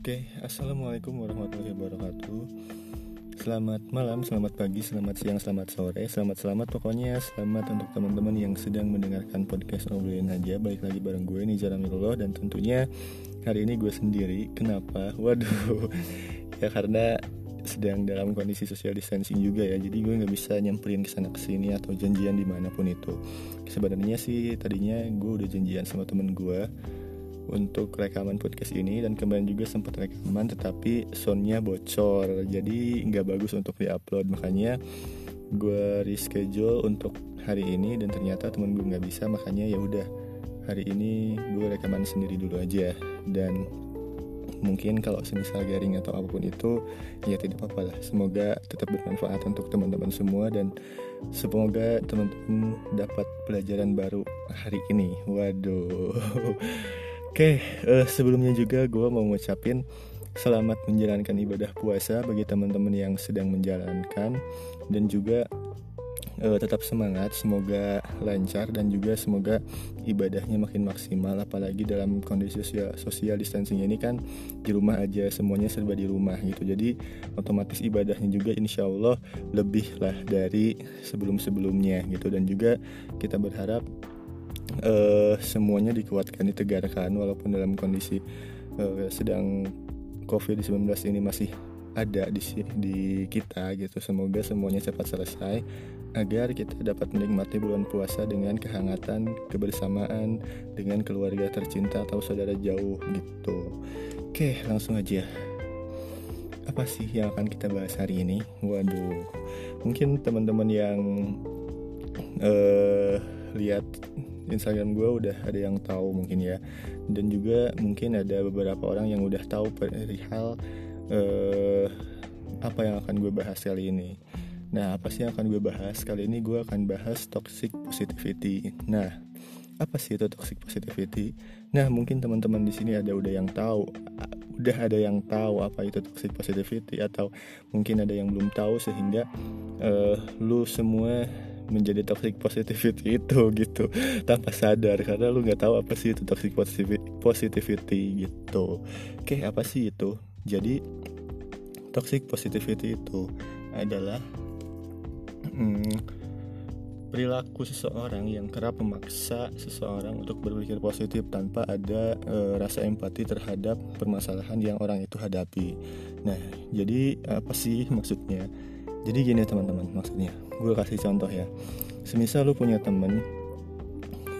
Oke, assalamualaikum warahmatullahi wabarakatuh. Selamat malam, selamat pagi, selamat siang, selamat sore, selamat selamat pokoknya selamat untuk teman-teman yang sedang mendengarkan podcast ngobrolin aja. Balik lagi bareng gue nih Jaramilullah dan tentunya hari ini gue sendiri. Kenapa? Waduh, ya karena sedang dalam kondisi social distancing juga ya jadi gue nggak bisa nyamperin ke sana ke sini atau janjian di mana pun itu sebenarnya sih tadinya gue udah janjian sama temen gue untuk rekaman podcast ini dan kemarin juga sempat rekaman tetapi soundnya bocor. Jadi nggak bagus untuk diupload. Makanya gue reschedule untuk hari ini dan ternyata temen gue nggak bisa. Makanya ya udah hari ini gue rekaman sendiri dulu aja. Dan mungkin kalau semisal garing atau apa pun itu ya tidak apa-apa lah. Semoga tetap bermanfaat untuk teman-teman semua dan semoga teman-teman dapat pelajaran baru hari ini. Waduh Oke, uh, sebelumnya juga gue mau ngucapin selamat menjalankan ibadah puasa bagi teman-teman yang sedang menjalankan. Dan juga uh, tetap semangat, semoga lancar dan juga semoga ibadahnya makin maksimal. Apalagi dalam kondisi sosial, social distancing ini kan di rumah aja semuanya serba di rumah gitu. Jadi otomatis ibadahnya juga insya Allah lebih lah dari sebelum-sebelumnya gitu. Dan juga kita berharap uh, semuanya dikuatkan ditegarkan walaupun dalam kondisi uh, sedang COVID-19 ini masih ada di di kita gitu. Semoga semuanya cepat selesai agar kita dapat menikmati bulan puasa dengan kehangatan, kebersamaan dengan keluarga tercinta atau saudara jauh gitu. Oke, langsung aja. Apa sih yang akan kita bahas hari ini? Waduh, mungkin teman-teman yang uh, lihat Instagram gue udah ada yang tahu mungkin ya. Dan juga mungkin ada beberapa orang yang udah tahu perihal uh, apa yang akan gue bahas kali ini. Nah apa sih yang akan gue bahas? Kali ini gue akan bahas toxic positivity. Nah apa sih itu toxic positivity? Nah mungkin teman-teman di sini ada udah yang tahu udah ada yang tahu apa itu toxic positivity atau mungkin ada yang belum tahu sehingga uh, lu semua menjadi toxic positivity itu gitu tanpa sadar karena lu nggak tahu apa sih itu toxic positivity gitu oke apa sih itu jadi toxic positivity itu adalah hmm, perilaku seseorang yang kerap memaksa seseorang untuk berpikir positif tanpa ada e, rasa empati terhadap permasalahan yang orang itu hadapi. Nah, jadi apa sih maksudnya? Jadi gini teman-teman, maksudnya. Gue kasih contoh ya. Semisal lu punya temen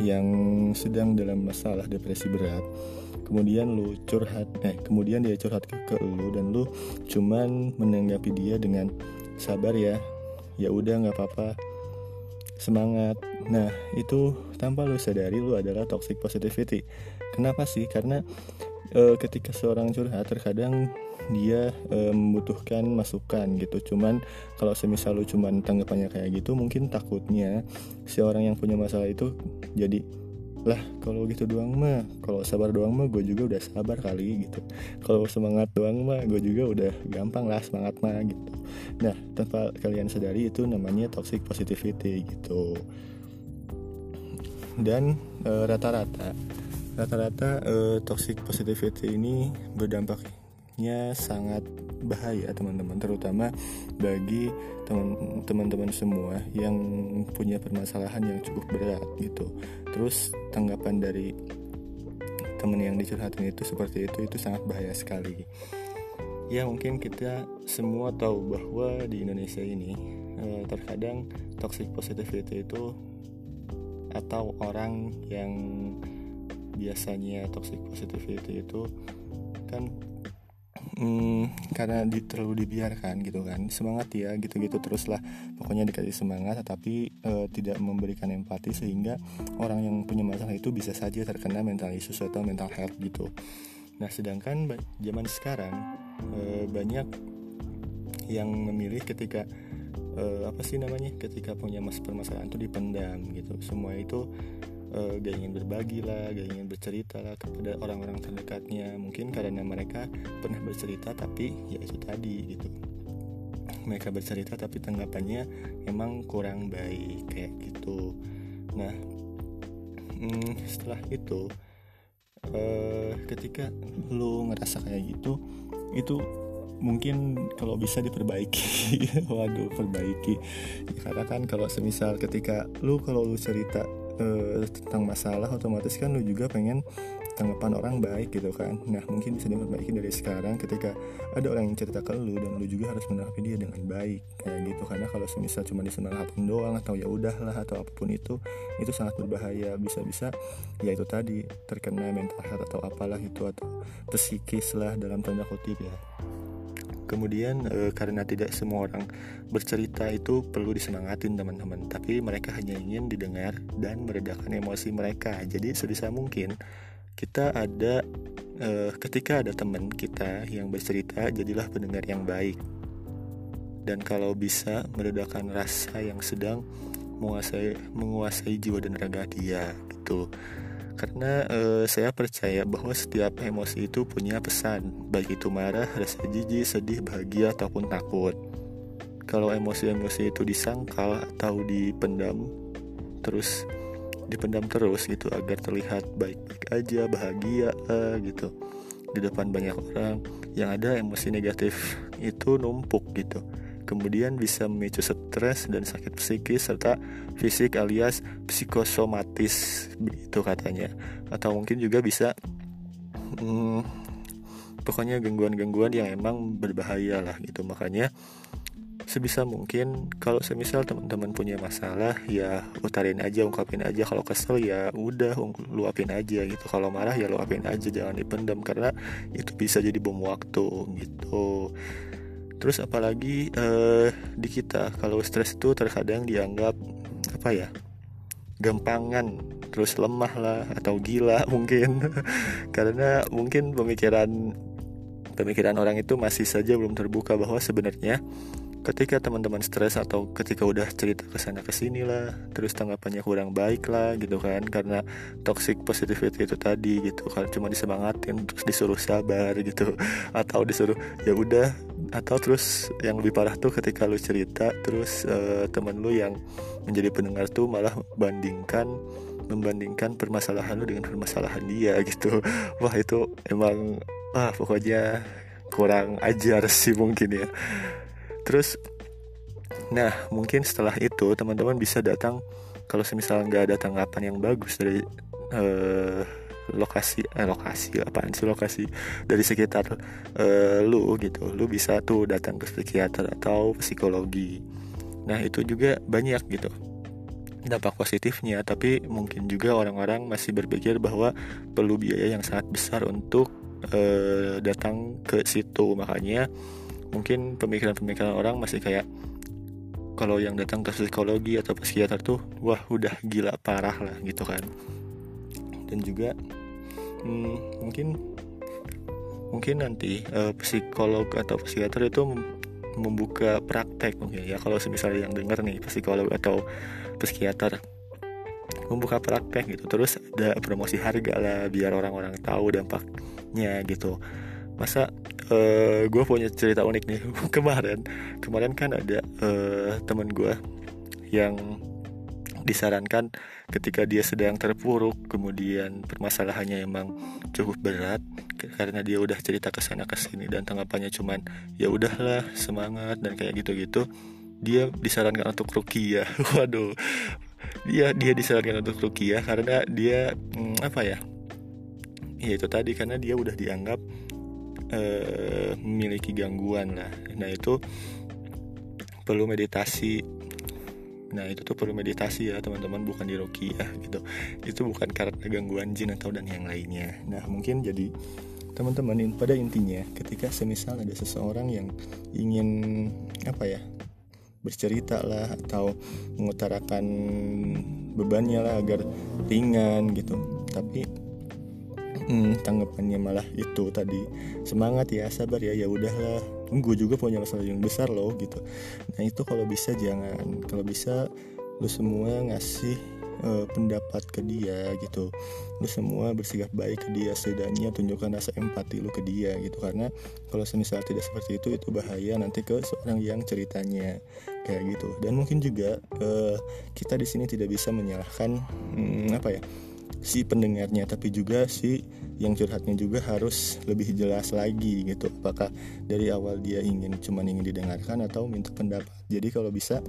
yang sedang dalam masalah depresi berat kemudian lu curhat eh kemudian dia curhat ke, ke lu dan lu cuman menanggapi dia dengan sabar ya. Ya udah nggak apa-apa. Semangat. Nah itu tanpa lu sadari lu adalah toxic positivity. Kenapa sih? Karena e, ketika seorang curhat terkadang dia e, membutuhkan masukan gitu. Cuman kalau semisal lu cuman tanggapannya kayak gitu mungkin takutnya si orang yang punya masalah itu jadi lah kalau gitu doang mah kalau sabar doang mah gue juga udah sabar kali gitu. Kalau semangat doang mah gue juga udah gampang lah semangat mah gitu. Nah tanpa kalian sadari itu namanya toxic positivity gitu. Dan e, rata-rata rata-rata e, toxic positivity ini berdampak dampaknya sangat bahaya teman-teman terutama bagi teman-teman semua yang punya permasalahan yang cukup berat gitu. Terus tanggapan dari teman yang dicurhatin itu seperti itu itu sangat bahaya sekali. Ya mungkin kita semua tahu bahwa di Indonesia ini eh, terkadang toxic positivity itu atau orang yang biasanya toxic positivity itu kan hmm, karena di, terlalu dibiarkan gitu kan. Semangat ya gitu-gitu teruslah pokoknya dikasih semangat tetapi e, tidak memberikan empati sehingga orang yang punya masalah itu bisa saja terkena mental issues atau mental health gitu. Nah sedangkan zaman sekarang e, banyak yang memilih ketika e, apa sih namanya ketika punya mas permasalahan itu dipendam gitu. Semua itu uh, gak ingin berbagi lah, gak ingin bercerita lah kepada orang-orang terdekatnya. Mungkin karena mereka pernah bercerita tapi ya itu tadi gitu. Mereka bercerita tapi tanggapannya emang kurang baik kayak gitu. Nah, hmm, setelah itu uh, ketika lu ngerasa kayak gitu itu mungkin kalau bisa diperbaiki waduh perbaiki karena kan kalau semisal ketika lu kalau lu cerita uh, tentang masalah otomatis kan lu juga pengen tanggapan orang baik gitu kan. Nah mungkin bisa diperbaiki dari sekarang ketika ada orang yang cerita ke lu dan lu juga harus menanggapi dia dengan baik kayak gitu. Karena kalau semisal cuma disemangatin doang atau ya udahlah atau apa pun itu itu sangat berbahaya. Bisa-bisa ya itu tadi terkena mental health atau apalah itu atau psikis lah dalam tanda kutip ya Kemudian e, karena tidak semua orang bercerita itu perlu disemangatin teman-teman, tapi mereka hanya ingin didengar dan meredakan emosi mereka. Jadi sebisa mungkin kita ada uh, ketika ada teman kita yang bercerita jadilah pendengar yang baik. Dan kalau bisa meredakan rasa yang sedang menguasai menguasai jiwa dan raga dia gitu karena uh, saya percaya bahwa setiap emosi itu punya pesan baik itu marah rasa jijik sedih bahagia ataupun takut. Kalau emosi-emosi itu disangkal atau dipendam terus dipendam terus gitu agar terlihat baik-baik aja bahagia uh, gitu di depan banyak orang yang ada emosi negatif itu numpuk gitu kemudian bisa memicu stres dan sakit psikis serta fisik alias psikosomatis begitu katanya. Atau mungkin juga bisa hmm, pokoknya gangguan-gangguan yang emang berbahaya lah gitu. Makanya sebisa mungkin kalau semisal teman-teman punya masalah ya utarin aja ungkapin aja. Kalau kesel ya udah luapin aja gitu. Kalau marah ya luapin aja. Jangan dipendam karena itu bisa jadi bom waktu gitu terus apalagi eh, di kita kalau stres itu terkadang dianggap apa ya gampangan terus lemah lah atau gila mungkin. Karena mungkin pemikiran pemikiran orang itu masih saja belum terbuka bahwa sebenarnya ketika teman-teman stres atau ketika udah cerita ke sana ke sini lah terus tanggapannya kurang baik lah gitu kan. Karena toxic positivity itu tadi gitu kan. Cuma disemangatin terus disuruh sabar gitu. Atau disuruh ya udah atau terus yang lebih parah tuh ketika lu cerita terus uh, teman lu yang menjadi pendengar tuh malah bandingkan membandingkan permasalahan lu dengan permasalahan dia gitu. Wah itu emang ah pokoknya kurang ajar sih mungkin ya. Terus nah mungkin setelah itu teman-teman bisa datang kalau semisal nggak ada tanggapan yang bagus dari uh, lokasi eh, lokasi apaan sih lokasi dari sekitar uh, lu gitu. Lu bisa tuh datang ke psikiater atau psikologi. Nah itu juga banyak gitu dampak positifnya. Tapi mungkin juga orang-orang masih berpikir bahwa perlu biaya yang sangat besar untuk uh, datang ke situ. Makanya mungkin pemikiran-pemikiran orang masih kayak kalau yang datang ke psikologi atau psikiater tuh wah udah gila parah lah gitu kan. Dan juga hmm, mungkin mungkin nanti uh, psikolog atau psikiater itu membuka praktek mungkin ya. Kalau misalnya yang dengar nih psikolog atau psikiater membuka praktek gitu. Terus ada promosi harga lah biar orang-orang tahu dampaknya gitu. Masa uh, eh, gue punya cerita unik nih. Kemarin kemarin kan ada uh, temen gue yang disarankan ketika dia sedang terpuruk kemudian permasalahannya emang cukup berat karena dia udah cerita ke sana ke sini dan tanggapannya cuman ya udahlah semangat dan kayak gitu-gitu dia disarankan untuk rukia waduh. Dia dia disarankan untuk rukia karena dia hmm, apa ya ya itu tadi karena dia udah dianggap uh, memiliki gangguan lah. Nah itu perlu meditasi nah itu tuh perlu meditasi ya teman-teman. Bukan di ya gitu. Itu bukan karena gangguan jin atau dan yang lainnya. Nah mungkin jadi teman-teman pada intinya ketika semisal ada seseorang yang ingin apa ya bercerita lah atau mengutarakan bebannya lah agar ringan gitu. Tapi hmm, tanggapannya malah itu tadi semangat ya sabar ya ya udahlah gue juga punya masalah yang besar loh gitu. Nah itu kalau bisa jangan. Kalau bisa lu semua ngasih uh, pendapat ke dia gitu. Lu semua bersikap baik ke dia setidaknya tunjukkan rasa empati lu ke dia gitu. Karena kalau semisal tidak seperti itu itu bahaya nanti ke seorang yang ceritanya kayak gitu. Dan mungkin juga uh, kita di sini tidak bisa menyalahkan hmm, apa ya si pendengarnya tapi juga si yang curhatnya juga harus lebih jelas lagi gitu. Apakah dari awal dia ingin cuman ingin didengarkan atau minta pendapat. Jadi kalau bisa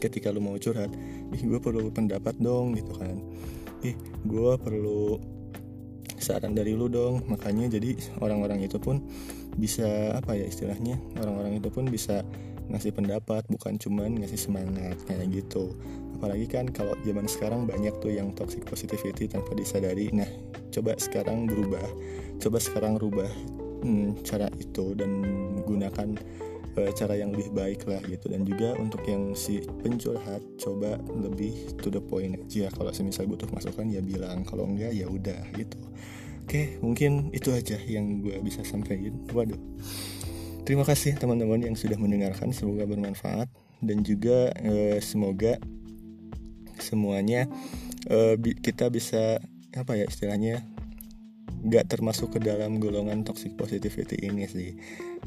ketika lu mau curhat ih gue perlu pendapat dong gitu kan. Ih gue perlu saran dari lu dong. Makanya jadi orang-orang itu pun bisa apa ya istilahnya orang-orang itu pun bisa ngasih pendapat bukan cuman ngasih semangat kayak gitu. Apalagi kan kalau zaman sekarang banyak tuh yang toxic positivity tanpa disadari. Nah coba sekarang berubah. Coba sekarang rubah hmm, cara itu dan gunakan uh, cara yang lebih baik lah gitu. Dan juga untuk yang si pencurhat coba lebih to the point aja. Kalau semisal butuh masukan ya bilang. Kalau enggak ya udah gitu. Oke mungkin itu aja yang gue bisa sampaikan. Waduh. Terima kasih teman-teman yang sudah mendengarkan. Semoga bermanfaat. Dan juga uh, semoga semuanya uh, bi kita bisa apa ya istilahnya nggak termasuk ke dalam golongan toxic positivity ini sih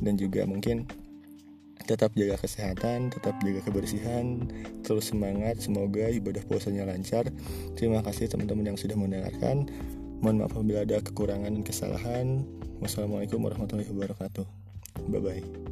dan juga mungkin tetap jaga kesehatan, tetap jaga kebersihan, terus semangat, semoga ibadah puasanya lancar. Terima kasih teman-teman yang sudah mendengarkan. Mohon maaf apabila ada kekurangan dan kesalahan. Wassalamualaikum warahmatullahi wabarakatuh. Bye bye.